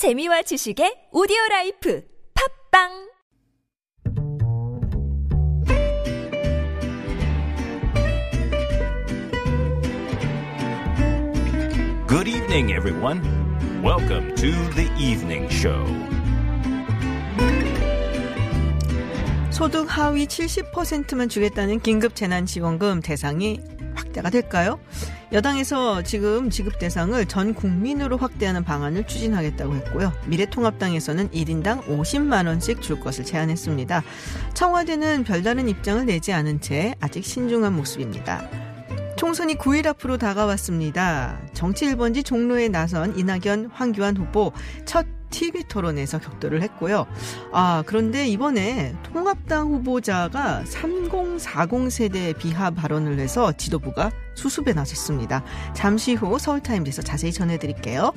재미와 지식의 오디오 라이프 팝빵 Good evening, everyone. Welcome to the evening show. 소득 하위 70%만 주겠다는 긴급 재난지원금 대상이 확대가 될까요? 여당에서 지금 지급 대상을 전 국민으로 확대하는 방안을 추진하겠다고 했고요. 미래통합당에서는 1인당 50만 원씩 줄 것을 제안했습니다. 청와대는 별다른 입장을 내지 않은 채 아직 신중한 모습입니다. 총선이 9일 앞으로 다가왔습니다. 정치 1번지 종로에 나선 이낙연, 황교안 후보 첫 TV 토론에서 격돌을 했고요. 아, 그런데 이번에 통합당 후보자가 3040 세대 비하 발언을 해서 지도부가 수습에 나섰습니다. 잠시 후 서울타임즈에서 자세히 전해드릴게요.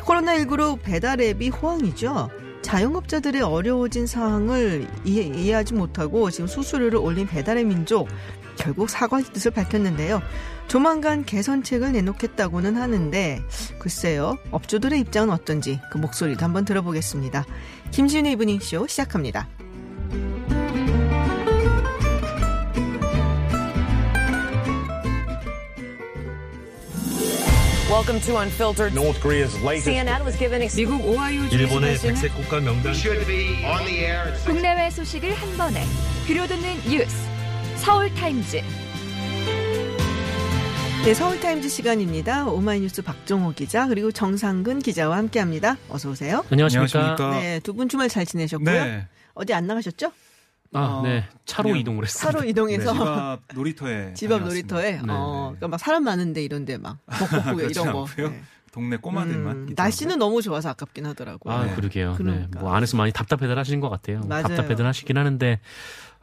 코로나19로 배달 앱이 호황이죠. 자영업자들의 어려워진 상황을 이해, 이해 하지 못하고 지금 수수료를 올린 배달의 민족 결국 사과의 뜻을 밝혔는데요. 조만간 개선책을 내놓겠다고는 하는데 글쎄요. 업주들의 입장은 어떤지 그 목소리도 한번 들어보겠습니다. 김지윤의 이브닝쇼 시작합니다. Welcome to Unfiltered. North Korea's latest CNN was given 미국 오하이오 일본의 백색 국가 명단 국내외 소식을 한 번에 들려듣는 뉴스 서울 타임즈 네, 서울타임즈 시간입니다. 오마이뉴스 박종호 기자 그리고 정상근 기자와 함께합니다. 어서 오세요. 안녕하십니까. 네, 두 분 주말 잘 지내셨고요. 네. 어디 안 나가셨죠? 아, 어, 네. 차로 이동을 했습니다. 차로 이동해서 집앞 놀이터에 집 앞. 놀이터에 네, 어, 네. 그러니까 막 사람 많은데 이런데 막 이런 거. 않고요. 네. 동네 꼬마들만. 음. 날씨는 너무 좋아서 아깝긴 하더라고요. 아, 네. 그러게요. 그러니까. 네. 뭐 안에서 많이 답답해들 하시는 것 같아요. 맞아요. 답답해들 하시긴 하는데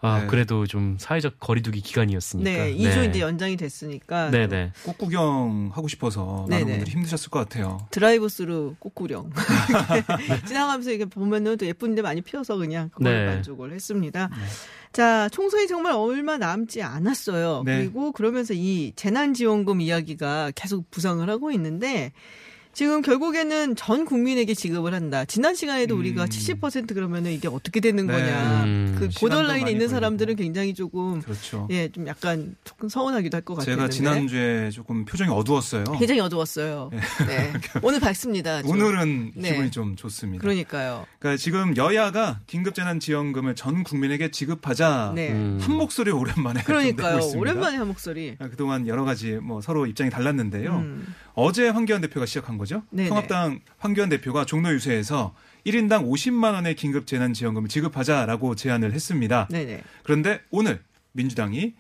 아, 네. 그래도 좀 사회적 거리두기 기간이었으니까. 네, 2주 이제 연장이 됐으니까 네, 네. 꽃 구경 하고 싶어서 네네. 많은 분들이 힘드셨을 것 같아요. 드라이브 스루 꽃구경 지나가면서 이게 보면은 또 예쁜 데 많이 피어서 그냥 그걸 네. 만족을 했습니다. 자, 총선이 정말 얼마 남지 않았어요. 네. 그리고 그러면서 이 재난지원금 이야기가 계속 부상을 하고 있는데 지금 결국에는 전 국민에게 지급을 한다. 지난 시간에도 음. 우리가 70% 그러면은 이게 어떻게 되는 네. 거냐. 음. 그 보더라인에 있는 걸리고. 사람들은 굉장히 조금 그렇죠. 예, 좀 약간 조금 서운하기도 할 것 같아요. 제가 지난주에 조금 표정이 어두웠어요. 굉장히 어두웠어요. 네. 오늘 밝습니다. 좀. 오늘은 네. 기분이 좀 좋습니다. 그러니까요. 그러니까 지금 여야가 긴급재난지원금을 전 국민에게 지급하자 네. 음. 한 목소리 오랜만에 좀 그러니까요. 오랜만에 한 목소리. 아, 그동안 여러 가지 뭐 서로 입장이 달랐는데요. 음. 어제 황교안 대표가 시작한 거죠. 네네. 통합당 황교안 대표가 종로 유세에서 1인당 50만 원의 긴급 재난 지원금을 지급하자라고 제안을 했습니다. 네네. 그런데 오늘 민주당이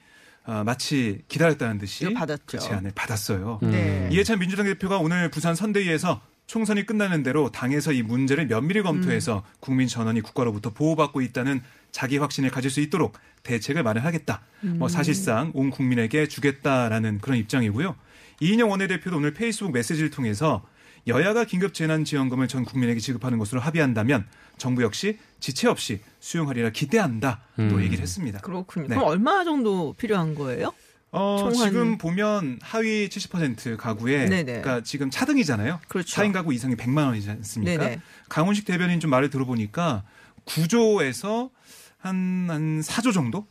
아, 마치 기다렸다는 듯이 받았죠. 그 제안을 받았어요. 음. 네. 이해찬 민주당 대표가 오늘 부산 선대위에서 총선이 끝나는 대로 당에서 이 문제를 면밀히 검토해서 음. 국민 전원이 국가로부터 보호받고 있다는 자기 확신을 가질 수 있도록 대책을 마련하겠다. 음. 뭐 사실상 온 국민에게 주겠다라는 그런 입장이고요. 이인영 원내대표도 오늘 페이스북 메시지를 통해서 여야가 긴급 재난 지원금을 전 국민에게 지급하는 것으로 합의한다면 정부 역시 지체 없이 수용하리라 기대한다. 또 음. 얘기를 했습니다. 그렇군요. 네. 그럼 얼마 정도 필요한 거예요? 어, 총한- 지금 보면 하위 70% 가구에 네네. 그러니까 지금 차등이잖아요. 그렇죠. 4인 가구 이상이 100만 원이지 않습니까? 네네. 강훈식 대변인 좀 말을 들어보니까 9조에서 한, 한 4조 정도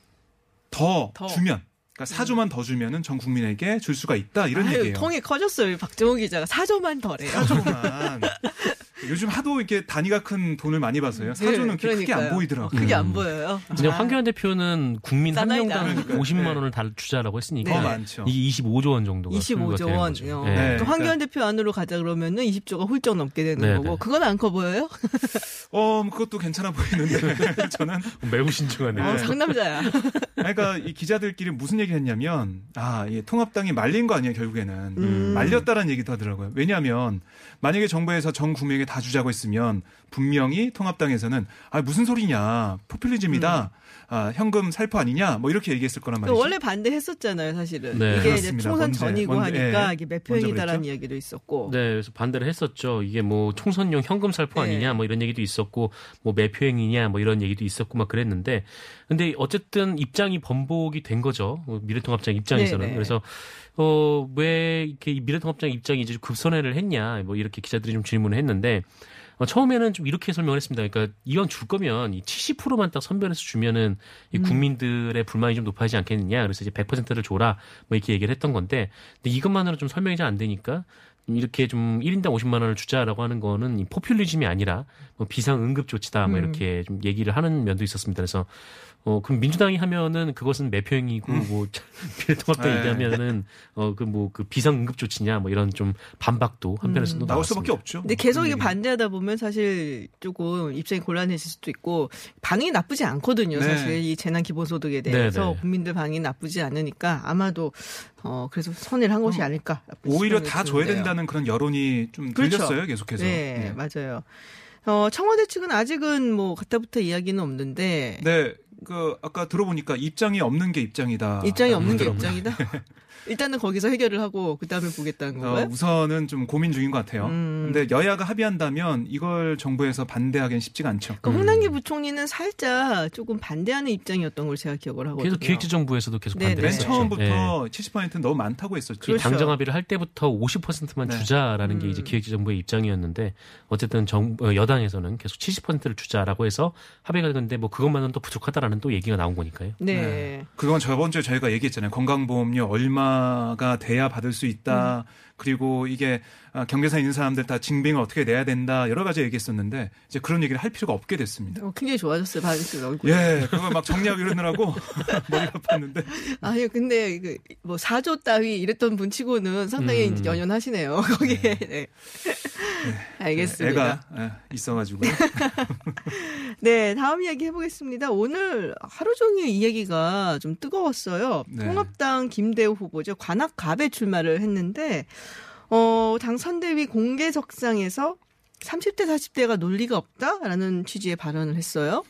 더, 더. 음. 주면 그러니까 4조만 더 주면은 전 국민에게 줄 수가 있다 이런 아유, 얘기예요. 통이 커졌어요. 박정호 기자가 4조만 더래요. 4조만. 요즘 하도 이렇게 단위가 큰 돈을 많이 봐서요. 4조는 그렇게 크게 안. 보이더라고요. 그게 음. 안 보여요. 근데 아, 황교안 대표는 국민 한. 명당 그러니까요. 50만 네. 원을 다 주자라고 했으니까 더 많죠. 이게 25조 원 정도가 25조 되는 원. 거죠. 어. 네. 또 황교안 대표 안으로 가자 그러면은 20조가 훌쩍 넘게 되는 네, 거고. 네. 그건 안 커 보여요? 어, 뭐 그것도 괜찮아 보이는데 저는 매우 신중하네요. 어, 네. 상남자야. 그러니까 이 기자들끼리 무슨 얘기를 했냐면 아, 이 통합당이 말린 거 아니에요, 결국에는. 음. 말렸다라는 얘기도 하더라고요. 왜냐하면 만약에 정부에서 전 국민에게 다 주자고 했으면 분명히 통합당에서는 아, 무슨 소리냐. 포퓰리즘이다. 아, 현금 살포 아니냐. 뭐 이렇게 얘기했을 거란 말이죠. 그 원래 반대했었잖아요, 사실은. 네. 이게 이제 그렇습니다. 총선 먼저, 전이고 먼저, 하니까 예. 이게 몇 먼저 표이다라는 그랬죠? 얘기도 있었고. 네, 그래서 반대를 했었죠. 이게 뭐 총선용 현금 살포 네. 아니냐, 뭐 이런 얘기도 있었고, 뭐 매표행위냐, 뭐 이런 얘기도 있었고, 막 그랬는데, 근데 어쨌든 입장이 번복이 된 거죠. 어, 미래통합당 입장에서는. 네네. 그래서 어, 왜 이렇게 이 미래통합당 입장이 이제 급선회를 했냐, 뭐 이렇게 기자들이 좀 질문을 했는데, 어, 처음에는 좀 이렇게 설명을 했습니다. 그러니까 이왕 줄 거면 이 70%만 딱 선별해서 주면은 이 국민들의 불만이 좀 높아지지 않겠느냐. 그래서 이제 100%를 줘라. 뭐 이렇게 얘기를 했던 건데 근데 이것만으로 좀 설명이 잘 안 되니까 이렇게 좀 1인당 50만 원을 주자라고 하는 거는 이 포퓰리즘이 아니라 뭐 비상 응급 조치다 뭐 이렇게 좀 얘기를 하는 면도 있었습니다. 그래서 어 그럼 민주당이 하면은 그것은 매표행위고 뭐 비례통합당 네. 얘기하면은 어 그 뭐 그 비상 응급 조치냐 뭐 이런 좀 반박도 한편에서도 나올 나왔습니다. 수밖에 없죠. 근데 계속 이게 음. 반대하다 보면 사실 조금 입장이 곤란해질 수도 있고 반응이 나쁘지 않거든요. 네. 사실 이 재난 기본소득에 대해서 네, 네. 국민들 반응이 나쁘지 않으니까 아마도 어 그래서 선회를 한 것이 아닐까. 오히려 다 줘야. 된다는 그런 여론이 좀 그렇죠. 들렸어요. 계속해서. 네, 네. 맞아요. 어, 청와대 측은 아직은 뭐 가타부타 이야기는 없는데 네, 그 아까 들어보니까 입장이 없는 게 입장이다. 입장이 없는 게. 입장이다. 일단은 거기서 해결을 하고 그 다음에 보겠다는 어, 건가요? 우선은 좀 고민 중인 것 같아요. 음. 근데 여야가 합의한다면 이걸 정부에서 반대하기는 쉽지가 않죠. 그 홍남기 부총리는 살짝 조금 반대하는 입장이었던 걸 제가 기억을 하거든요. 계속 기획재정부에서도 계속. 반대를 맨 네. 했었죠. 처음부터 예. 70%는 너무 많다고 했었죠. 이 그렇죠. 당정 합의를 할 때부터 50%만 네. 주자라는 게 이제 음. 기획재정부의 입장이었는데 어쨌든 정 어, 여당에서는 계속 70%를 주자라고 해서 합의가 됐는데 뭐 그것만은 또 부족하다라는 또 얘기가 나온 거니까요. 네. 그건 저번 주에 저희가 얘기했잖아요. 건강보험료 얼마 가 돼야 받을 수 있다. 그리고 이게 아, 경계선에 있는 사람들 다 증빙을 어떻게 내야 된다. 여러 가지 얘기했었는데 이제 그런 얘기를 할 필요가 없게 됐습니다. 어, 굉장히 좋아졌어요, 바이스 얼굴. 예, 그거 막 정리하고 이러느라고 머리가 아팠는데. 아니 근데 그, 뭐 사조 따위 이랬던 분치고는 상당히 음. 연연하시네요. 거기에. 네. 알겠습니다. 애가 예, 있어가지고. 네, 다음 이야기 해보겠습니다. 오늘 하루 종일 이 얘기가 좀 뜨거웠어요. 네. 통합당 김대호 후보죠. 관악갑에 출마를 했는데, 어, 당 선대위 공개석상에서 30대, 40대가 논리가 없다라는 취지의 발언을 했어요.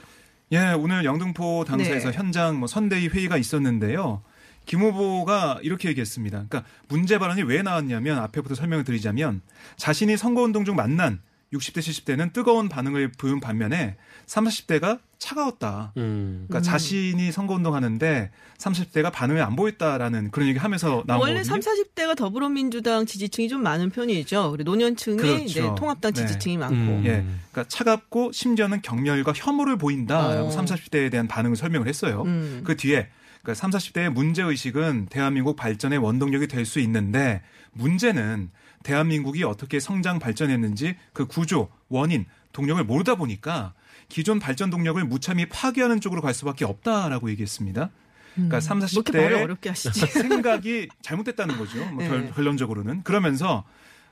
예, 오늘 영등포 당사에서 네. 현장 뭐 선대위 회의가 있었는데요. 김 후보가 이렇게 얘기했습니다. 그러니까 문제 발언이 왜 나왔냐면 앞에부터 설명을 드리자면 자신이 선거운동 중 만난 60대, 70대는 뜨거운 반응을 보인 반면에 30대가 차가웠다. 음. 그러니까 자신이 선거 운동 하는데 30대가 반응을 안 보였다라는 그런 얘기 하면서 나온 원래 거거든요. 3, 40대가 더불어민주당 지지층이 좀 많은 편이죠. 그리고 노년층이 그렇죠. 이제 통합당 네. 지지층이 많고. 음. 예. 그러니까 차갑고 심지어는 경멸과 혐오를 보인다라고 어. 3, 40대에 대한 반응을 설명을 했어요. 음. 그 뒤에 그러니까 3, 40대의 문제 의식은 대한민국 발전의 원동력이 될 수 있는데 문제는 대한민국이 어떻게 성장 발전했는지 그 구조, 원인, 동력을 모르다 보니까 기존 발전 동력을 무참히 파괴하는 쪽으로 갈 수밖에 없다라고 얘기했습니다. 그러니까 3, 뭐 이렇게 말을 40대의 어렵게 하시지. 생각이 잘못됐다는 거죠. 뭐 네. 결, 결론적으로는. 그러면서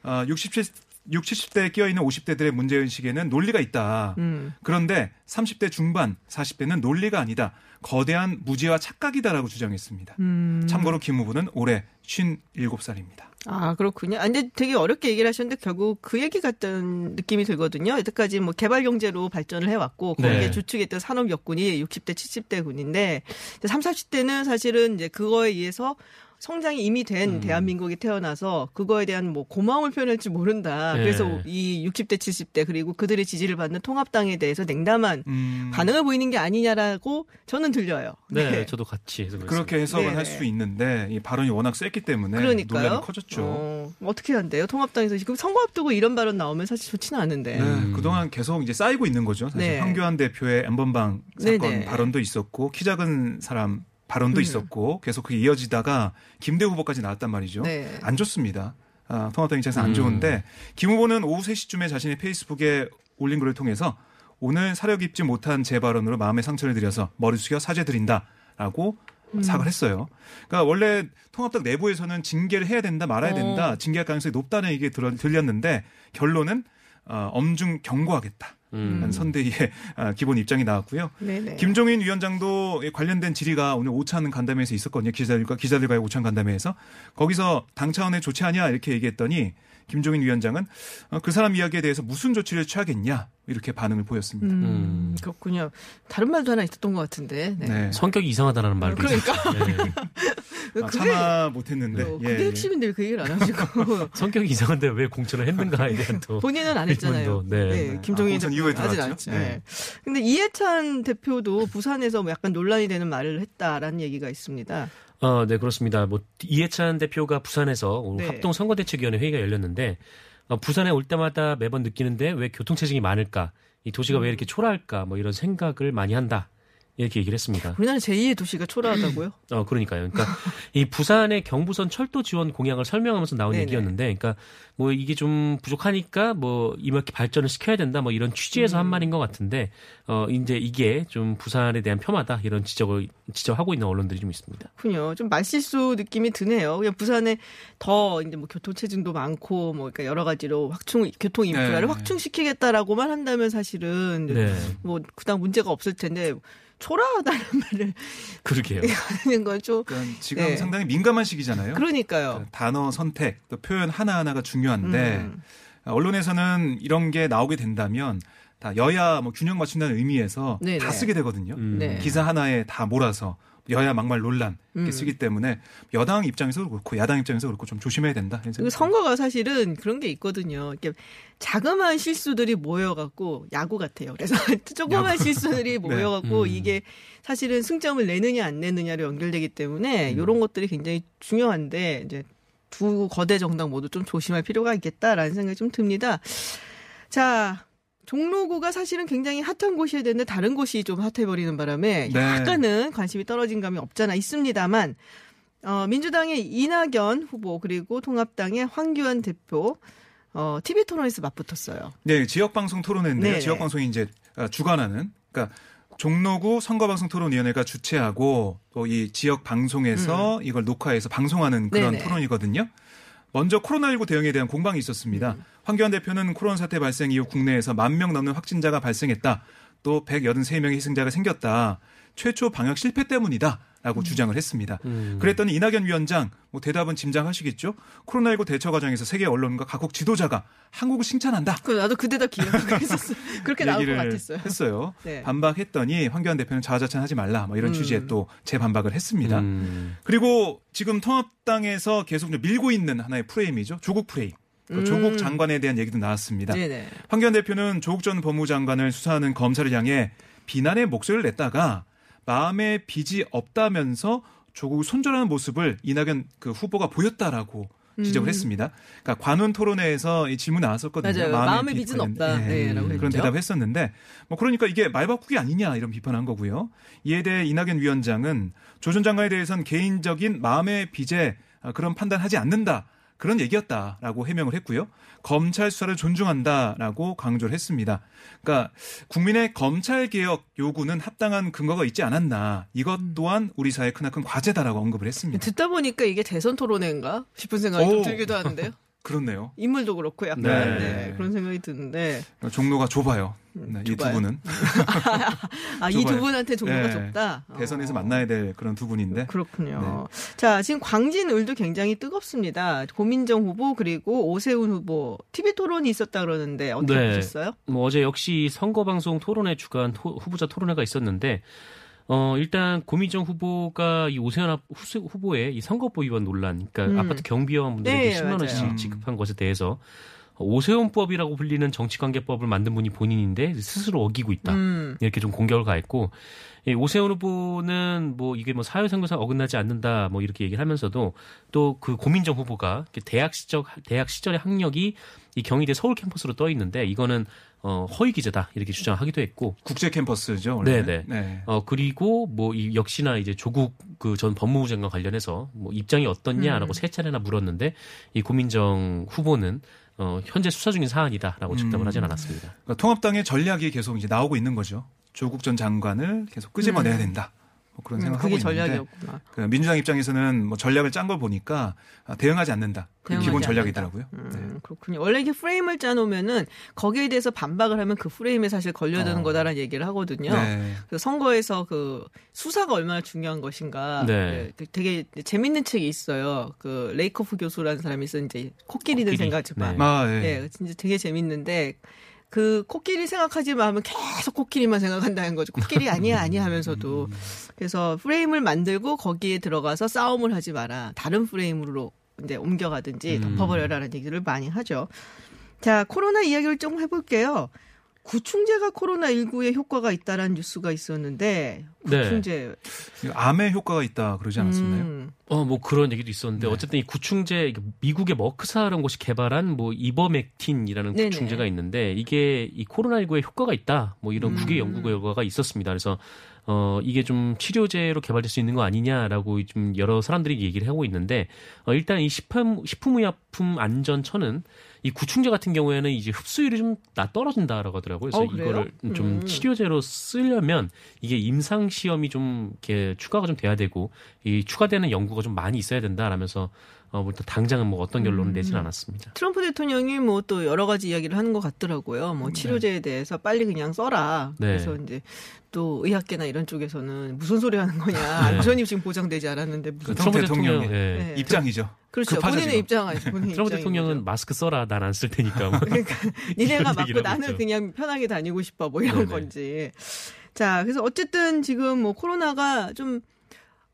어, 60, 60, 70대에 끼어있는 50대들의 문제의식에는 논리가 있다. 음. 그런데 30대 중반, 40대는 논리가 아니다. 거대한 무지와 착각이다라고 주장했습니다. 음. 참고로 김 후보는 올해 57살입니다. 아, 그렇군요. 아, 근데 되게 어렵게 얘기를 하셨는데 결국 그 얘기 같은 느낌이 들거든요. 여태까지 뭐 개발 경제로 발전을 해왔고 거기에 네. 주축했던 산업 여군이 60대, 70대 군인데 30, 40대는 사실은 이제 그거에 의해서 성장이 이미 된 음. 대한민국이 태어나서 그거에 대한 뭐 고마움을 표현할지 모른다. 네. 그래서 이 60대, 70대 그리고 그들의 지지를 받는 통합당에 대해서 냉담한 음, 반응을 보이는 게 아니냐라고 저는 들려요. 네, 저도 같이 해석을 그렇게 해석은 네네. 할수 있는데 이 발언이 워낙 셌기 때문에 그러니까요. 논란이 커졌죠. 어, 어떻게 한대요? 통합당에서 지금 선거 앞두고 이런 발언 나오면 사실 좋지는 않은데. 네, 음. 그동안 계속 이제 쌓이고 있는 거죠. 사실 네. 황교안 대표의 엠번방 사건 네네. 발언도 있었고 키 작은 사람 발언도 음. 있었고 계속 그게 이어지다가 김대우 후보까지 나왔단 말이죠. 네. 안 좋습니다. 아, 통합당 입장에서 안 음. 좋은데 김 후보는 오후 3시쯤에 자신의 페이스북에 올린 글을 통해서 오늘 사려 깊지 못한 제 발언으로 마음의 상처를 드려서 머리 숙여 사죄드린다라고 음. 사과를 했어요. 그러니까 원래 통합당 내부에서는 징계를 해야 된다 말아야 된다 어. 징계할 가능성이 높다는 얘기 들- 들렸는데 결론은 어, 엄중 경고하겠다. 음. 선대위의 아, 기본 입장이 나왔고요. 네네. 김종인 위원장도 관련된 질의가 오늘 오찬 간담회에서 있었거든요. 기자들과 기자들과의 오찬 간담회에서 거기서 당 차원의 조치 하냐 이렇게 얘기했더니 김종인 위원장은 어, 그 사람 이야기에 대해서 무슨 조치를 취하겠냐 이렇게 반응을 보였습니다. 음, 음. 그렇군요. 다른 말도 하나 있었던 것 같은데. 네. 네. 성격이 이상하다라는 말도 그러니까. 있었죠. 네. 아, 그게, 참아 못했는데 어, 예, 그게 예. 핵심인데 왜그 얘기를 안 하시고. 성격이 이상한데 왜 공천을 했는가에 대한 또 본인은 안 했잖아요. 네. 네, 네. 김종인 아, 이후에 하진? 않죠. 네. 네. 근데 이해찬 대표도 부산에서 뭐 약간 논란이 되는 말을 했다라는 얘기가 있습니다. 어, 네, 그렇습니다. 뭐, 이해찬 대표가 부산에서 오늘 네. 합동 선거대책위원회 회의가 열렸는데, 어, 부산에 올 때마다 매번 느끼는데 왜 교통체증이 많을까? 이 도시가 왜 이렇게 초라할까? 뭐 이런 생각을 많이 한다. 이렇게 얘기를 했습니다. 우리나라 제2의 도시가 초라하다고요? 어, 그러니까요. 그러니까 이 부산의 경부선 철도 지원 공약을 설명하면서 나온 네네. 얘기였는데, 그러니까 뭐 이게 좀 부족하니까 뭐 이렇게 발전을 시켜야 된다, 뭐 이런 취지에서 음. 한 말인 것 같은데, 어 이제 이게 좀 부산에 대한 폄하다 이런 지적을 지적하고 있는 언론들이 좀 있습니다. 그렇군요. 좀 말실수 느낌이 드네요. 그냥 부산에 더 이제 뭐 교통체증도 많고 뭐 그러니까 여러 가지로 확충 교통 인프라를 네. 확충시키겠다라고만 한다면 사실은 네, 뭐 그다음 문제가 없을 텐데 초라하다는 말을 그러게요. 하는 건좀 그러니까 지금 네. 상당히 민감한 시기잖아요. 그러니까요. 그 단어 선택, 또 표현 하나 하나가 중요한데 음. 언론에서는 이런 게 나오게 된다면 다 여야 뭐 균형 맞춘다는 의미에서 네네. 다 쓰게 되거든요. 음. 네. 기사 하나에 다 몰아서 여야 막말 논란 이렇게 음. 쓰기 때문에 여당 입장에서도 그렇고 야당 입장에서 그렇고 좀 조심해야 된다. 생각이 선거가 사실은 그런 게 있거든요. 이렇게 자그마한 실수들이 모여갖고 야구 같아요. 그래서 조그마한 실수들이 모여갖고 음. 이게 사실은 승점을 내느냐 안 내느냐로 연결되기 때문에 음. 이런 것들이 굉장히 중요한데 이제 두 거대 정당 모두 좀 조심할 필요가 있겠다라는 생각이 좀 듭니다. 자. 종로구가 사실은 굉장히 핫한 곳이어야 되는데 다른 곳이 좀 핫해버리는 바람에 네. 약간은 관심이 떨어진 감이 없잖아 있습니다만 어, 민주당의 이낙연 후보 그리고 통합당의 황교안 대표 어, TV 토론에서 맞붙었어요. 네, 지역 방송 토론회인데요. 네네. 지역 방송이 이제 어, 주관하는 그러니까 종로구 선거방송 토론위원회가 주최하고 또 이 지역 방송에서 이걸 녹화해서 방송하는 그런 음. 네네. 토론이거든요. 먼저 코로나19 대응에 대한 공방이 있었습니다. 음. 황교안 대표는 코로나 사태 발생 이후 국내에서 만 명 넘는 확진자가 발생했다. 또 183명의 희생자가 생겼다. 최초 방역 실패 때문이다. 라고 주장을 했습니다. 음. 그랬더니 이낙연 위원장 뭐 대답은 짐작하시겠죠? 코로나19 대처 과정에서 세계 언론과 각국 지도자가 한국을 칭찬한다. 그 나도 그 대답 기억하고 있었어. 그렇게 나올 것 같았어요. 했어요. 네. 반박했더니 황교안 대표는 자화자찬하지 말라. 뭐 이런 음. 취지의 또 재반박을 했습니다. 음. 그리고 지금 통합당에서 계속 좀 밀고 있는 하나의 프레임이죠. 조국 프레임. 그 음. 조국 장관에 대한 얘기도 나왔습니다. 네네. 황교안 대표는 조국 전 법무장관을 수사하는 검찰을 향해 비난의 목소리를 냈다가 마음에 빚이 없다면서 조국을 손절하는 모습을 이낙연 그 후보가 보였다라고 지적을 음. 했습니다. 그러니까 관훈 토론회에서 이 질문 나왔었거든요. 맞아요. 마음의 빚은 관련- 없다. 예. 네, 라고 그런 했죠. 대답을 했었는데 뭐 그러니까 이게 말바꾸기 아니냐 이런 비판한 거고요. 이에 대해 이낙연 위원장은 조 전 장관에 대해서는 개인적인 마음의 빚에 아, 그런 판단하지 않는다. 그런 얘기였다라고 해명을 했고요. 검찰 수사를 존중한다라고 강조를 했습니다. 그러니까 국민의 검찰 개혁 요구는 합당한 근거가 있지 않았나. 이것 또한 우리 사회의 크나큰 과제다라고 언급을 했습니다. 듣다 보니까 이게 대선 토론회인가 싶은 생각이 좀 오. 들기도 하는데요. 그렇네요. 인물도 그렇고 약간 네. 네, 그런 생각이 드는데 종로가 좁아요. 네, 이두 음, 좁아요? 분은 아 이 두. 분한테 종류가 네. 좁다. 대선에서 어. 만나야 될 그런 두 분인데 그렇군요. 자, 지금 광진을도 굉장히 뜨겁습니다. 고민정 후보 그리고 오세훈 후보 TV 토론이 있었다 그러는데 어떻게 네. 보셨어요? 뭐 어제 역시 선거 방송 토론회 주간 토- 후보자 토론회가 있었는데 어 일단 고민정 후보가 이 오세훈 후- 후보의 이 선거법 위반 논란, 그러니까 음. 아파트 경비원 분들에게 네, 10만 맞아요. 원씩 음. 지급한 것에 대해서 오세훈법이라고 불리는 정치관계법을 만든 분이 본인인데 스스로 어기고 있다. 음. 이렇게 좀 공격을 가했고 이 오세훈 후보는 뭐 이게 뭐 사회생활상 어긋나지 않는다 뭐 이렇게 얘기를 하면서도 또 그 고민정 후보가 대학 시절 대학 시절의 학력이 이 경희대 서울 캠퍼스로 떠 있는데 이거는 어 허위 기재다 이렇게 주장하기도 했고 국제 캠퍼스죠. 원래. 네네. 네. 어 그리고 뭐 이 역시나 이제 조국 그 전 법무부 장관 관련해서 뭐 입장이 어떻냐라고 음. 세 차례나 물었는데 이 고민정 후보는 어 현재 수사 중인 사안이다라고 즉답을 음. 하진 않았습니다. 그러니까 통합당의 전략이 계속 이제 나오고 있는 거죠. 조국 전 장관을 계속 끄집어내야 된다. 뭐 그런 음, 생각하고 그게 있는데 전략이었구나. 그 민주당 입장에서는 뭐 전략을 짠 걸 보니까 아, 대응하지 않는다. 그게 대응하지 기본. 전략이더라고요. 음, 네. 그렇군요. 원래 이게 프레임을 짜놓으면은 거기에 대해서 반박을 하면 그 프레임에 사실 걸려드는 어. 거다라는 얘기를 하거든요. 네. 그 선거에서 그 수사가 얼마나 중요한 것인가. 네. 그 되게 재밌는 책이 있어요. 그 레이코프 교수라는 사람이 쓴 이제 코끼리는 코끼리. 생각하지 마. 네. 아, 예. 네, 진짜 되게 재밌는데 그 코끼리 생각하지 마 하면 계속 코끼리만 생각한다는 거죠. 코끼리 아니야 아니야 하면서도 그래서 프레임을 만들고 거기에 들어가서 싸움을 하지 마라. 다른 프레임으로 이제 옮겨가든지 음. 덮어버려라는 얘기를 많이 하죠. 자 코로나 이야기를 좀 해볼게요. 구충제가 코로나 19에 효과가 있다라는 뉴스가 있었는데 네. 구충제 암에 효과가 있다 그러지 않았었나요? 음, 어, 뭐 그런 얘기도 있었는데 네. 어쨌든 이 구충제 미국의 머크사라는 곳이 개발한 뭐 이버맥틴이라는 네네. 구충제가 있는데 이게 이 코로나19에 효과가 있다. 뭐 이런 음. 국외 연구 결과가 있었습니다. 그래서 어 이게 좀 치료제로 개발될 수 있는 거 아니냐라고 좀 여러 사람들이 얘기를 하고 있는데 어 일단 이 식품 식품의약품 안전처는 이 구충제 같은 경우에는 이제 흡수율이 좀 나 떨어진다라고 하더라고요. 그래서 어? 이거를 좀 음. 치료제로 쓰려면 이게 임상 시험이 좀 이렇게 추가가 좀 돼야 되고 이 추가되는 연구가 좀 많이 있어야 된다라면서 어, 뭐 당장은 뭐 어떤 결론을 내지는 않았습니다. 트럼프 대통령이 뭐 또 여러 가지 이야기를 하는 것 같더라고요. 뭐 치료제에 대해서 빨리 그냥 써라. 네. 그래서 이제 또 의학계나 이런 쪽에서는 무슨 소리 하는 거냐. 네. 안전이 지금 보장되지 않았는데 무슨 그 트럼프 대통령의 예. 네. 입장이죠. 그렇죠. 급하죠, 본인의. 입장 아니죠. 본인의 트럼프 대통령은 거죠. 마스크 써라 난 안 쓸 테니까 뭐. 그러니까 니네가 맞고 나는 있죠. 그냥 편하게 다니고 싶어 뭐 이런 네네. 건지. 자, 그래서 어쨌든 지금 뭐 코로나가 좀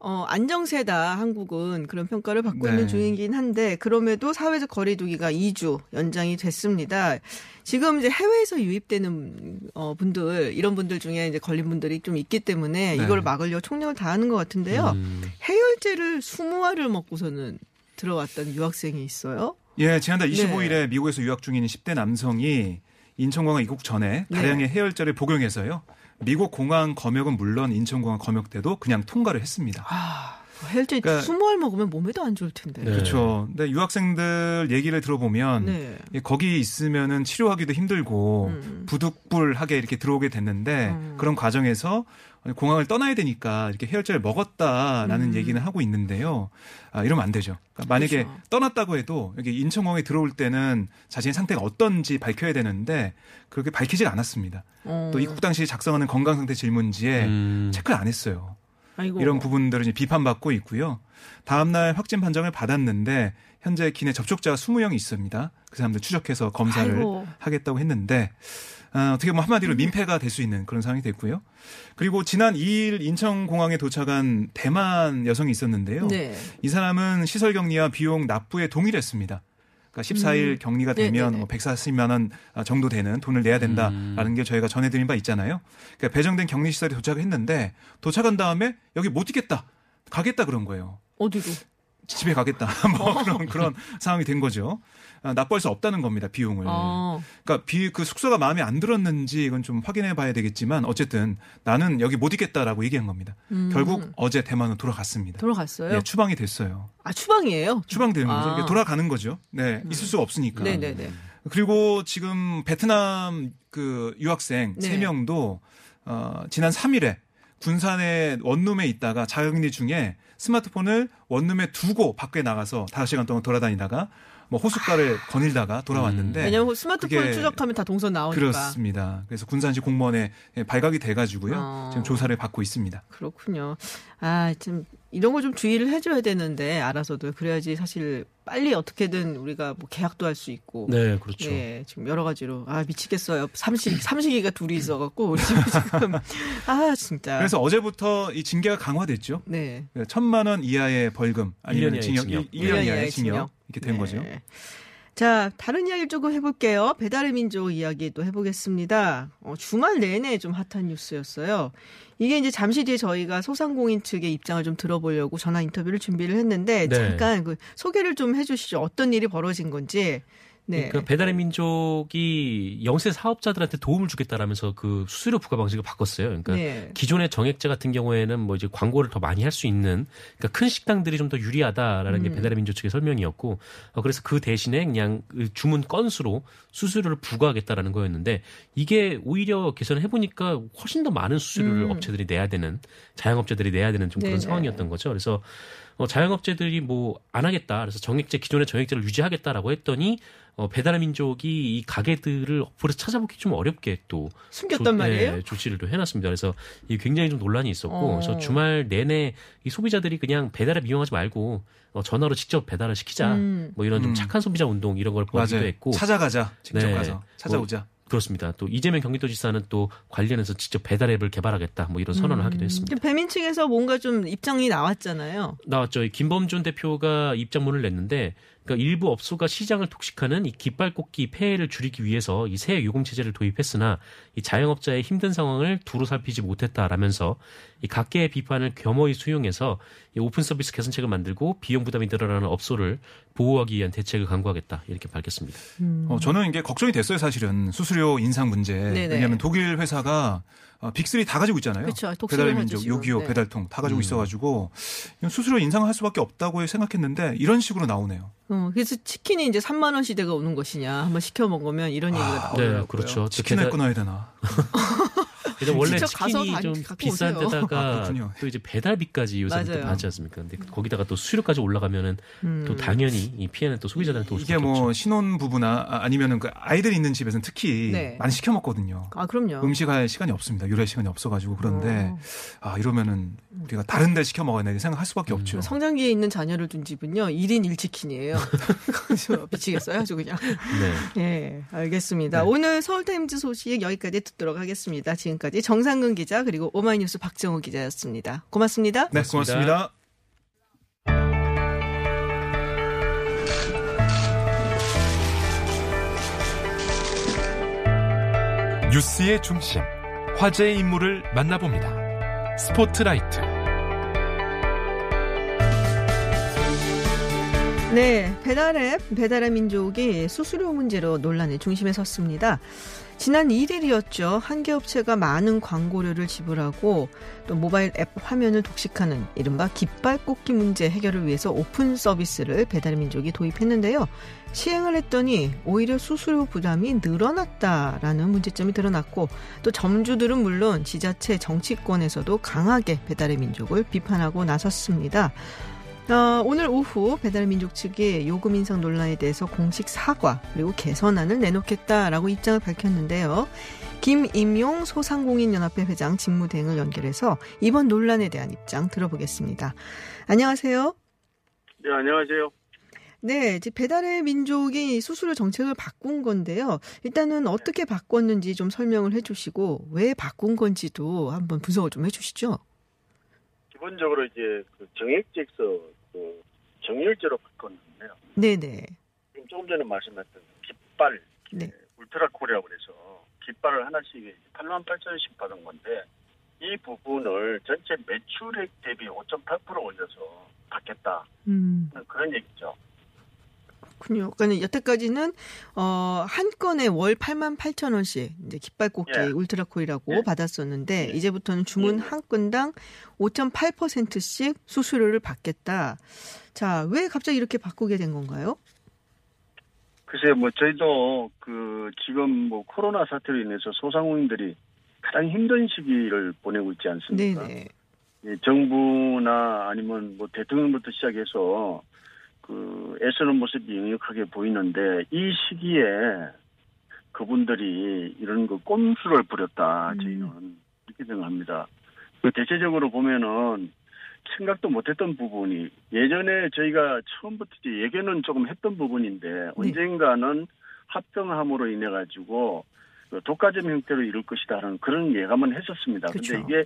어, 안정세다 한국은 그런 평가를 받고 네. 있는 중이긴 한데 그럼에도 사회적 거리두기가 2주 연장이 됐습니다. 지금 이제 해외에서 유입되는 어, 분들 이런 분들 중에 이제 걸린 분들이 좀 있기 때문에 네. 이걸 막으려 총력을 다하는 것 같은데요. 음. 해열제를 20알을 먹고서는 들어왔던 유학생이 있어요. 예, 지난달 네. 25일에 미국에서 유학 중인 10대 남성이 인천공항 입국 전에 네. 다량의 해열제를 복용해서요. 미국 공항 검역은 물론 인천공항 검역 때도 그냥 통과를 했습니다. 아, 해열제 그러니까- 20알 먹으면 몸에도 안 좋을 텐데. 네. 그렇죠. 근데 유학생들 얘기를 들어보면 네. 예, 거기 있으면은 치료하기도 힘들고 음. 부득불하게 이렇게 들어오게 됐는데 음. 그런 과정에서 공항을 떠나야 되니까 이렇게 해열제를 먹었다라는 음. 얘기는 하고 있는데요. 아, 이러면 안 되죠. 그러니까 만약에 그렇죠. 떠났다고 해도 여기 인천공항에 들어올 때는 자신의 상태가 어떤지 밝혀야 되는데 그렇게 밝히지가 않았습니다. 어. 또 입국 당시 작성하는 건강 상태 질문지에 음. 체크를 안 했어요. 아이고. 이런 부분들은 이제 비판받고 있고요. 다음 날 확진 판정을 받았는데 현재 기내 접촉자가 20명이 있습니다. 그 사람들 추적해서 검사를 아이고. 하겠다고 했는데 아, 어떻게 보면 한마디로 민폐가 될 수 있는 그런 상황이 됐고요. 그리고 지난 2일 인천공항에 도착한 대만 여성이 있었는데요. 네. 이 사람은 시설 격리와 비용 납부에 동의를 했습니다. 그러니까 14일 격리가 되면 음. 네네네. 뭐 140만 원 정도 되는 돈을 내야 된다라는 게 저희가 전해드린 바 있잖아요. 그러니까 배정된 격리 시설에 도착했는데 도착한 다음에 여기 못 있겠다, 가겠다 그런 거예요. 어디로? 집에 가겠다. 뭐 그런 그런 상황이 된 거죠. 아, 납부할 수 없다는 겁니다. 비용을. 아, 그러니까 비 그 숙소가 마음에 안 들었는지 이건 좀 확인해 봐야 되겠지만 어쨌든 나는 여기 못 있겠다라고 얘기한 겁니다. 음. 결국 어제 대만으로 돌아갔습니다. 돌아갔어요? 네, 추방이 됐어요. 아, 추방이에요? 추방되는 거죠. 아. 돌아가는 거죠. 네, 있을 수가 없으니까. 네네네. 그리고 지금 베트남 그 유학생 네. 세 명도 어, 지난 3일에 군산의 원룸에 있다가 자격리 중에 스마트폰을 원룸에 두고 밖에 나가서 5시간 동안 돌아다니다가 뭐 호숫가를 거닐다가 돌아왔는데 음. 왜냐면 스마트폰 추적하면 다 동선 나오니까. 그렇습니다. 그래서 군산시 공무원에 발각이 돼가지고요. 어. 지금 조사를 받고 있습니다. 그렇군요. 아, 좀 이런 거좀 주의를 해줘야 되는데 알아서도 그래야지 사실 빨리 어떻게든 우리가 뭐 계약도 할 수 있고. 네, 그렇죠. 예, 지금 여러 가지로 아 미치겠어요. 삼식 삼식이가 둘이 있어갖고 지금 아 진짜. 그래서 어제부터 이 징계가 강화됐죠. 네. 천만 원 이하의 벌금 아니면 1년 징역, 징역. 1, 년 이하의 징역 이렇게 된 네. 거죠. 자, 다른 이야기를 조금 해볼게요. 배달의 민족 이야기 또 해보겠습니다. 어, 주말 내내 좀 핫한 뉴스였어요. 이게 이제 잠시 뒤에 저희가 소상공인 측의 입장을 좀 들어보려고 전화 인터뷰를 준비를 했는데 네. 잠깐 그 소개를 좀 해주시죠. 어떤 일이 벌어진 건지. 네. 그러니까 배달의 민족이 영세 사업자들한테 도움을 주겠다라면서 그 수수료 부과 방식을 바꿨어요. 그러니까 네. 기존의 정액제 같은 경우에는 뭐 이제 광고를 더 많이 할 수 있는 그러니까 큰 식당들이 좀 더 유리하다라는 게 음. 배달의 민족 측의 설명이었고 어, 그래서 그 대신에 그냥 그 주문 건수로 수수료를 부과하겠다라는 거였는데 이게 오히려 계산을 해보니까 훨씬 더 많은 수수료를 음. 업체들이 내야 되는 자영업자들이 내야 되는 좀 그런 네네. 상황이었던 거죠. 그래서 어, 자영업체들이 뭐 안 하겠다. 그래서 정액제 기존의 정액제를 유지하겠다라고 했더니 어, 배달의 민족이 이 가게들을 어플에서 찾아보기 좀 어렵게 또 숨겼단 조- 말이에요? 네, 조치를 또 해놨습니다. 그래서 이게 굉장히 좀 논란이 있었고 어. 그래서 주말 내내 이 소비자들이 그냥 배달을 이용하지 말고 어, 전화로 직접 배달을 시키자. 음. 뭐 이런 좀 음. 착한 소비자 운동 이런 걸 벌이기도 맞아요. 했고 찾아가자. 직접 네. 가서 찾아오자. 그렇습니다. 또 이재명 경기도지사는 또 관련해서 직접 배달 앱을 개발하겠다. 뭐 이런 선언을 하기도 했습니다. 음. 배민층에서 뭔가 좀 입장이 나왔잖아요. 나왔죠. 이 김범준 대표가 입장문을 냈는데 그러니까 일부 업소가 시장을 독식하는 이 깃발꽂기 폐해를 줄이기 위해서 이새 요금 체제를 도입했으나 이 자영업자의 힘든 상황을 두루 살피지 못했다라면서 이 각계의 비판을 겸허히 수용해서 이 오픈 서비스 개선책을 만들고 비용 부담이 늘어나는 업소를 보호하기 위한 대책을 강구하겠다 이렇게 밝혔습니다. 어, 저는 이게 걱정이 됐어요, 사실은. 수수료 인상 문제. 네네. 왜냐하면 독일 회사가 어, 빅3 다 가지고 있잖아요. 독수리 배달의 민족. 요기요, 네. 배달통 다 가지고 음. 있어가지고 수수료 인상할 수밖에 없다고 생각했는데 이런 식으로 나오네요. 어, 그래서 치킨이 이제 3만 원 시대가 오는 것이냐 한번 시켜 먹으면 이런 얘기가 나오더라고요. 네, 그렇죠. 치킨을 게다- 끊어야 되나? 근데 원래 치킨이 다좀 비싼 오세요. 데다가 아. 또 이제 배달비까지 맞아요. 받지 않습니까? 근데 거기다가 또 수수료까지 올라가면은 음. 또 당연히 이 피해는 또 소비자들한테 올 이게 수밖에 뭐 없죠. 신혼 부부나 아, 아니면은 그 아이들 있는 집에서는 특히 네. 많이 시켜 먹거든요. 아 그럼요. 음식할 시간이 없습니다. 요리할 시간이 없어가지고 그런데 어. 아 이러면은 우리가 다른 데 시켜 먹어야 돼 생각할 음. 수밖에 없죠. 성장기에 있는 자녀를 둔 집은요 1인 1치킨이에요. 미치겠어요 아주 그냥. 네. 예, 알겠습니다. 네. 오늘 서울타임즈 소식 여기까지 듣도록 하겠습니다. 지금까지 정상근 기자 그리고 오마이뉴스 박정우 기자였습니다. 고맙습니다. 네, 고맙습니다. 고맙습니다. 뉴스의 중심, 화제의 인물을 만나봅니다. 스포트라이트. 네, 배달앱, 배달의 민족이 수수료 문제로 논란의 중심에 섰습니다. 지난 1일이었죠. 한 개 업체가 많은 광고료를 지불하고 또 모바일 앱 화면을 독식하는 이른바 깃발 꽂기 문제 해결을 위해서 오픈 서비스를 배달의 민족이 도입했는데요. 시행을 했더니 오히려 수수료 부담이 늘어났다라는 문제점이 드러났고 또 점주들은 물론 지자체 정치권에서도 강하게 배달의 민족을 비판하고 나섰습니다. 어, 오늘 오후 배달민족 측이 요금 인상 논란에 대해서 공식 사과 그리고 개선안을 내놓겠다라고 입장을 밝혔는데요. 김임용 소상공인연합회 회장 직무대행을 연결해서 이번 논란에 대한 입장 들어보겠습니다. 안녕하세요. 네, 안녕하세요. 네, 이제 배달의 민족이 수수료 정책을 바꾼 건데요. 일단은 어떻게 바꿨는지 좀 설명을 해주시고 왜 바꾼 건지도 한번 분석을 좀 해주시죠. 기본적으로 이제 그 정액제에서 그 정률제로 바꿨는데요. 네네. 지금 조금 전에 말씀했던 깃발, 네. 울트라 코리아고 그래서 깃발을 하나씩 8만 8천 원씩 받은 건데 이 부분을 전체 매출액 대비 5.8% 올려서 받겠다. 음. 그런 얘기죠. 그렇군요. 그러니까 여태까지는 어, 한 건에 월 8만 8천 원씩 이제 깃발 꽂기 예. 울트라코이라고 예. 받았었는데 예. 이제부터는 주문 예. 한 건당 5.8%씩 수수료를 받겠다. 자, 왜 갑자기 이렇게 바꾸게 된 건가요? 글쎄요, 뭐 저희도 그 지금 뭐 코로나 사태로 인해서 소상공인들이 가장 힘든 시기를 보내고 있지 않습니까? 네네. 예, 정부나 아니면 뭐 대통령부터 시작해서 그 애쓰는 모습이 역력하게 보이는데 이 시기에 그분들이 이런 그 꼼수를 부렸다 음. 저희는 이렇게 생각합니다. 그 대체적으로 보면은 생각도 못했던 부분이 예전에 저희가 처음부터 이제 예견은 조금 했던 부분인데 언젠가는 합병함으로 인해 가지고 그 독과점 형태로 이룰 것이다라는 그런 예감은 했었습니다. 그쵸. 근데 이게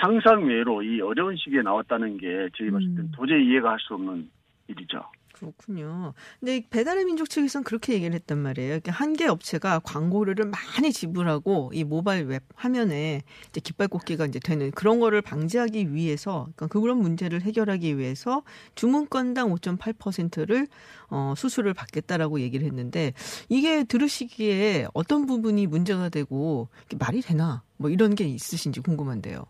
상상 외로 이 어려운 시기에 나왔다는 게 저희 봤을 땐 음. 도저히 이해가 할 수 없는 일이죠. 그렇군요. 근데 이 배달의 민족 측에서는 그렇게 얘기를 했단 말이에요. 한 개 업체가 광고료를 많이 지불하고 이 모바일 웹 화면에 이제 깃발 꽂기가 이제 되는 그런 거를 방지하기 위해서 그러니까 그런 문제를 해결하기 위해서 주문 건당 5.8%를 어, 수수료를 받겠다라고 얘기를 했는데 이게 들으시기에 어떤 부분이 문제가 되고 말이 되나 뭐 이런 게 있으신지 궁금한데요.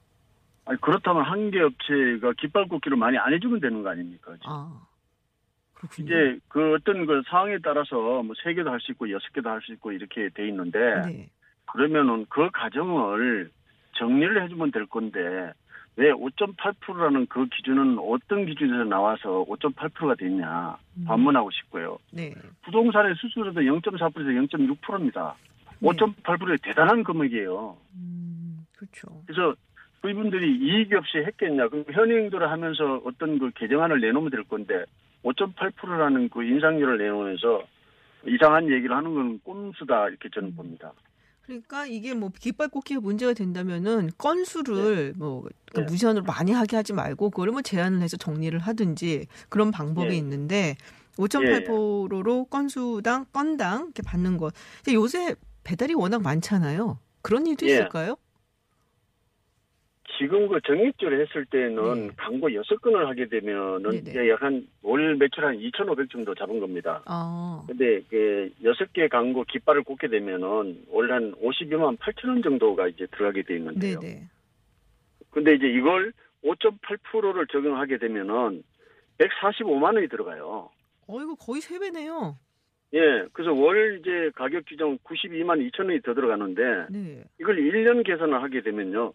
아니 그렇다면 한 개 업체가 깃발 꽂기를 많이 안 해주면 되는 거 아닙니까? 아 그렇군요. 이제 그 어떤 그 상황에 따라서 뭐 세 개도 할 수 있고 여섯 개도 할 수 있고 이렇게 돼 있는데 네. 그러면은 그 가정을 정리를 해주면 될 건데 왜 5.8%라는 그 기준은 어떤 기준에서 나와서 5.8%가 됐냐 음. 반문하고 싶고요. 네. 부동산의 수수료도 0.4%에서 0.6%입니다. 네. 5.8%의 대단한 금액이에요. 음, 그렇죠. 그래서 그분들이 이익이 없이 했겠냐. 그럼 현행도를 하면서 어떤 그 개정안을 내놓으면 될 건데 5.8%라는 그 인상률을 내놓으면서 이상한 얘기를 하는 건 꼼수다 이렇게 저는 음. 봅니다. 그러니까 이게 뭐 깃발 꽂기가 문제가 된다면은 건수를 뭐 그러니까 네. 무제한으로 많이 하게 하지 말고 그거를 뭐 제한을 해서 정리를 하든지 그런 방법이 네. 있는데 5.8%로 건수당 건당 이렇게 받는 것. 요새 배달이 워낙 많잖아요. 그런 일도 예. 있을까요? 지금 그 정액제로 했을 때는 네. 광고 여섯 건을 하게 되면은 네네. 이게 약간 월 매출 한 2,500 정도 잡은 겁니다. 아, 근데 그 여섯 개 광고 깃발을 꽂게 되면은 월 한 52만 8천 원 정도가 이제 들어가게 돼 있는데요. 네네. 근데 이제 이걸 5.8%를 적용하게 되면은 145만 원이 들어가요. 어, 이거 거의 세 배네요. 예, 그래서 월 이제 가격 규정 92만 2천 원이 더 들어가는데 네. 이걸 1년 계산을 하게 되면요.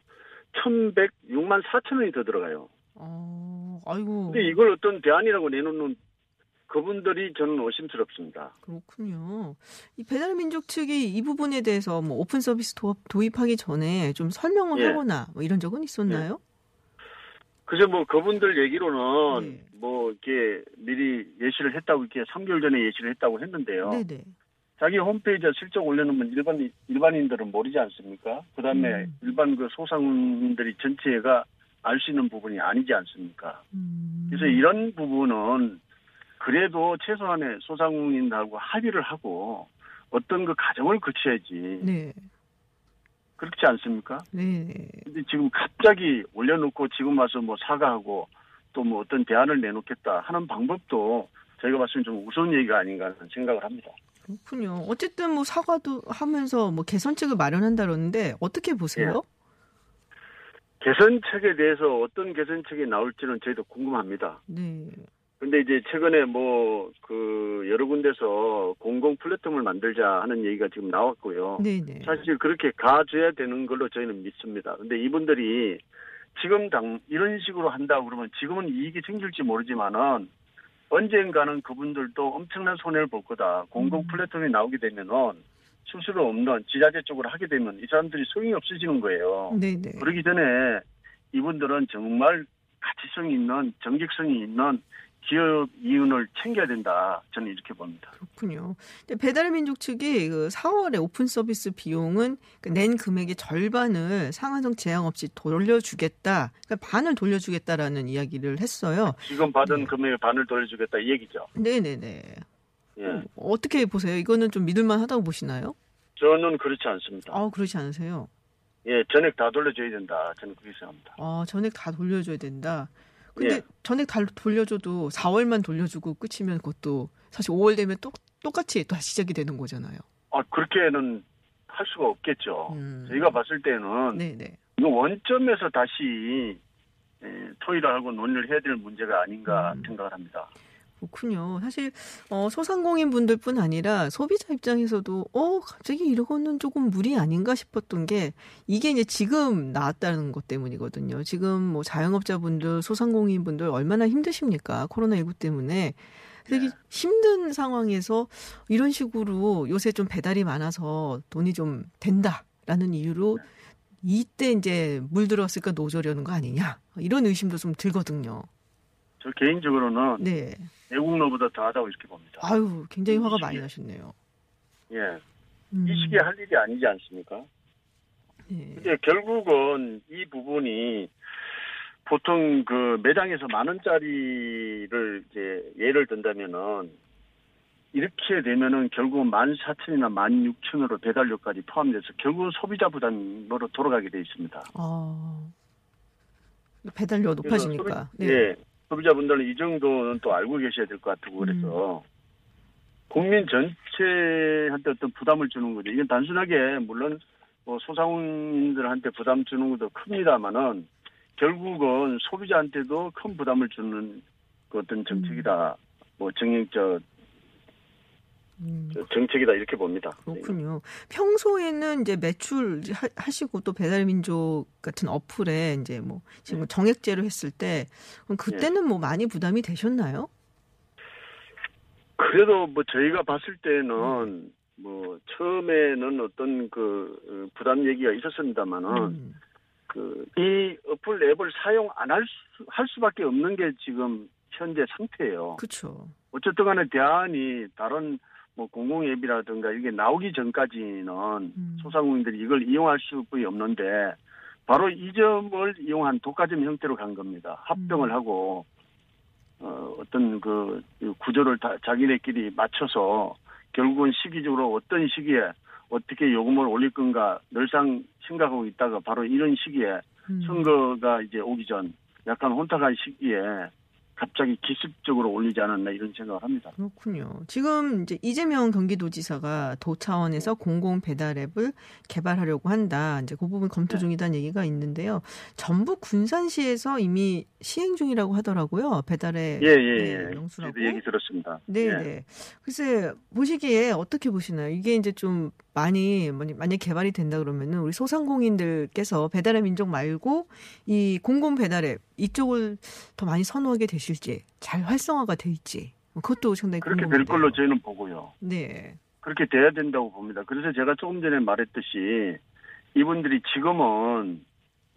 1,106만 4천 원이 더 들어가요. 어, 아이고. 근데 이걸 어떤 대안이라고 내놓는 그분들이 저는 의심스럽습니다. 그렇군요. 이 배달민족 측이 이 부분에 대해서 뭐 오픈 서비스 도, 도입하기 전에 좀 설명을 예. 하거나 뭐 이런 적은 있었나요? 그래서 뭐 그분들 얘기로는 네. 뭐 이렇게 미리 예시를 했다고 이렇게 3개월 전에 예시를 했다고 했는데요. 네네. 자기 홈페이지에 슬쩍 올려놓으면 일반 일반인들은 모르지 않습니까? 그 다음에 음. 일반 그 소상공인들이 전체가 알 수 있는 부분이 아니지 않습니까? 음. 그래서 이런 부분은 그래도 최소한의 소상공인들하고 합의를 하고 어떤 그 과정을 거쳐야지 네. 그렇지 않습니까? 네. 근데 지금 갑자기 올려놓고 지금 와서 뭐 사과하고 또 뭐 어떤 대안을 내놓겠다 하는 방법도 저희가 봤을 때 좀 우스운 얘기가 아닌가 하는 생각을 합니다. 그렇군요. 어쨌든 뭐 사과도 하면서 뭐 개선책을 마련한다 그러는데 어떻게 보세요? 개선책에 대해서 어떤 개선책이 나올지는 저희도 궁금합니다. 네. 근데 이제 최근에 뭐 그 여러 군데서 공공 플랫폼을 만들자 하는 얘기가 지금 나왔고요. 네네. 사실 그렇게 가줘야 되는 걸로 저희는 믿습니다. 근데 이분들이 지금 당 이런 식으로 한다 그러면 지금은 이익이 생길지 모르지만은 언젠가는 그분들도 엄청난 손해를 볼 거다. 공공 음. 플랫폼이 나오게 되면은 수수료 없는 지자체 쪽으로 하게 되면 이 사람들이 소용이 없어지는 거예요. 네네. 그러기 전에 이분들은 정말 가치성이 있는 정직성이 있는 기업 이윤을 챙겨야 된다. 저는 이렇게 봅니다. 그렇군요. 근데 배달민족 측이 그 4월에 오픈 서비스 비용은 그낸 금액의 절반을 상한선 제한 없이 돌려주겠다. 그러니까 반을 돌려주겠다라는 이야기를 했어요. 지금 받은 네. 금액의 반을 돌려주겠다 이 얘기죠. 네네네. 예. 어떻게 보세요? 이거는 좀 믿을만 하다고 보시나요? 저는 그렇지 않습니다. 아, 그렇지 않으세요? 예, 전액 다 돌려줘야 된다. 저는 그렇게 생각합니다. 아, 전액 다 돌려줘야 된다. 근데 예. 전액 다 돌려줘도 4월만 돌려주고 끝이면 그것도 사실 5월 되면 또 똑같이 또 시작이 되는 거잖아요. 아, 그렇게는 할 수가 없겠죠. 음. 저희가 봤을 때는 네네. 이거 원점에서 다시 예, 토의를 하고 논의를 해야 될 문제가 아닌가 음. 생각을 합니다. 그렇군요. 사실 어, 소상공인 분들뿐 아니라 소비자 입장에서도 어 갑자기 이러고는 조금 무리 아닌가 싶었던 게 이게 이제 지금 나왔다는 것 때문이거든요. 지금 뭐 자영업자분들, 소상공인 분들 얼마나 힘드십니까? 코로나 19 때문에. 되게 네. 힘든 상황에서 이런 식으로 요새 좀 배달이 많아서 돈이 좀 된다라는 이유로 네. 이때 이제 물들었을까 노조려는 거 아니냐 이런 의심도 좀 들거든요. 저 개인적으로는 네. 외국노보다 더하다고 이렇게 봅니다. 아유, 굉장히 화가 이 많이 시기에. 나셨네요. 예, 음, 이 시기에 할 일이 아니지 않습니까? 네. 근데 결국은 이 부분이 보통 그 매장에서 만 원짜리를 이제 예를 든다면은 이렇게 되면은 결국은 만 사천이나 만 육천으로 배달료까지 포함돼서 결국은 소비자 부담으로 돌아가게 돼 있습니다. 아, 배달료 높아지니까. 소비, 네. 예, 소비자분들은 이 정도는 또 알고 계셔야 될 것 같고 그래서 음. 국민 전체한테 어떤 부담을 주는 거죠. 이건 단순하게 물론 뭐 소상공인들한테 부담 주는 것도 큽니다만은 결국은 소비자한테도 큰 부담을 주는 그 어떤 정책이다. 뭐 정책 음, 저 정책이다 이렇게 봅니다. 그렇군요. 평소에는 이제 매출 하- 하시고 또 배달민족 같은 어플에 이제 뭐 지금 정액제로 했을 때 그때는 뭐 많이 부담이 되셨나요? 그래도 뭐 저희가 봤을 때는 뭐 처음에는 어떤 그 어, 부담 얘기가 있었습니다만은 음, 그이 어플 앱을 사용 안할 수, 할 수밖에 없는 게 지금 현재 상태예요. 그렇죠. 어쨌든 간에 대안이 다른 뭐 공공 앱이라든가 이게 나오기 전까지는 음. 소상공인들이 이걸 이용할 수밖에 없는데 바로 이 점을 이용한 독과점 형태로 간 겁니다. 합병을 음. 하고 어, 어떤 그 구조를 다 자기네끼리 맞춰서 결국은 시기적으로 어떤 시기에 어떻게 요금을 올릴 건가 늘상 생각하고 있다가 바로 이런 시기에 음. 선거가 이제 오기 전 약간 혼탁한 시기에 갑자기 기습적으로 올리지 않았나 이런 생각을 합니다. 그렇군요. 지금 이제 이재명 경기도지사가 도 차원에서 공공 배달 앱을 개발하려고 한다. 이제 그 부분 검토 네. 중이다는 얘기가 있는데요. 전북 군산시에서 이미 시행 중이라고 하더라고요. 배달앱 예, 예, 네, 예. 영수라고. 저도 얘기 들었습니다. 네, 예. 네. 글쎄 보시기에 어떻게 보시나요? 이게 이제 좀 많이 만약 개발이 된다 그러면은 우리 소상공인들께서 배달앱 민족 말고 이 공공 배달앱 이쪽을 더 많이 선호하게 되 실지 잘 활성화가 될지 뭐 그것도 상당히 그렇게 될 궁금한데요. 걸로 저희는 보고요. 네. 그렇게 돼야 된다고 봅니다. 그래서 제가 조금 전에 말했듯이 이분들이 지금은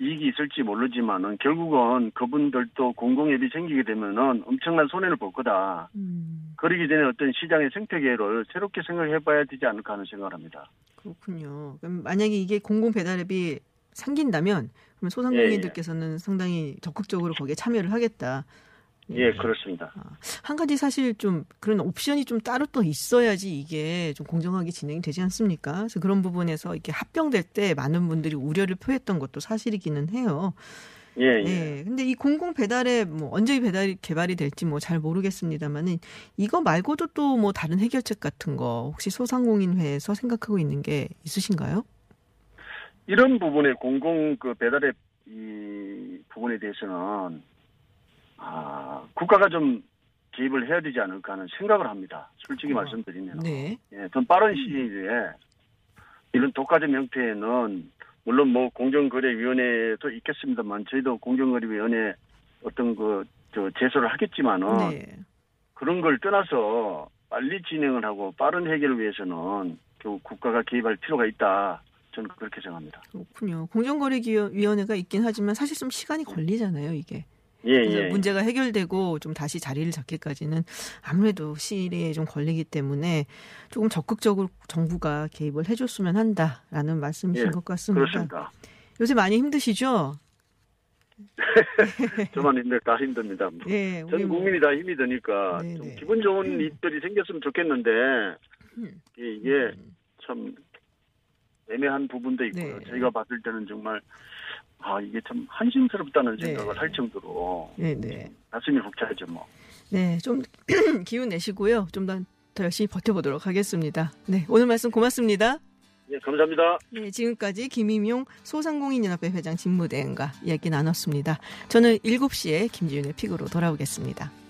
이익이 있을지 모르지만은 결국은 그분들도 공공앱이 생기게 되면은 엄청난 손해를 볼 거다. 음, 그러기 전에 어떤 시장의 생태계를 새롭게 생각해 봐야 되지 않을까 하는 생각을 합니다. 그렇군요. 그럼 만약에 이게 공공 배달앱이 생긴다면 그러면 소상공인들께서는 상당히 적극적으로 거기에 참여를 하겠다. 예, 그렇습니다. 한 가지 사실 좀 그런 옵션이 좀 따로 또 있어야지 이게 좀 공정하게 진행이 되지 않습니까? 그래서 그런 부분에서 이렇게 합병될 때 많은 분들이 우려를 표했던 것도 사실이기는 해요. 예, 예. 네. 근데 이 공공 배달에 뭐 언제 배달이 개발이 될지 뭐 잘 모르겠습니다만은 이거 말고도 또 뭐 다른 해결책 같은 거 혹시 소상공인회에서 생각하고 있는 게 있으신가요? 이런 부분에 공공 그 배달앱 이 부분에 대해서는 아, 국가가 좀 개입을 해야 되지 않을까 하는 생각을 합니다. 솔직히 어. 말씀드리면. 네. 예, 좀 빠른 시일 내에 이런 독과점 형태는 물론 뭐 공정거래위원회도 있겠습니다만 저희도 공정거래위원회 어떤 그 저 제소를 하겠지만은 네. 그런 걸 떠나서 빨리 진행을 하고 빠른 해결을 위해서는 결국 국가가 개입할 필요가 있다. 저는 그렇게 생각합니다. 그렇군요. 공정거래위원회가 있긴 하지만 사실 좀 시간이 걸리잖아요, 이게. 예, 예. 문제가 해결되고 좀 다시 자리를 잡기까지는 아무래도 시일이 좀 걸리기 때문에 조금 적극적으로 정부가 개입을 해줬으면 한다라는 말씀이신 예, 것 같습니다. 그렇습니다. 요새 많이 힘드시죠? 저만 힘들 다 힘듭니다. 예, 전 뭐- 국민이 다 힘이 드니까 네, 좀 네. 기분 좋은 일들이 생겼으면 좋겠는데 음. 이게, 이게 참 애매한 부분도 있고요. 네. 저희가 봤을 때는 정말 아 이게 참 한심스럽다는 네. 생각을 할 정도로 네, 네. 가슴이 벅차죠 뭐. 네, 좀 기운 내시고요. 좀 더 더 열심히 버텨보도록 하겠습니다. 네, 오늘 말씀 고맙습니다. 예, 감사합니다. 네, 지금까지 김임용 소상공인연합회 회장 직무대행과 이야기 나눴습니다. 저는 7시에 김지윤의 픽으로 돌아오겠습니다.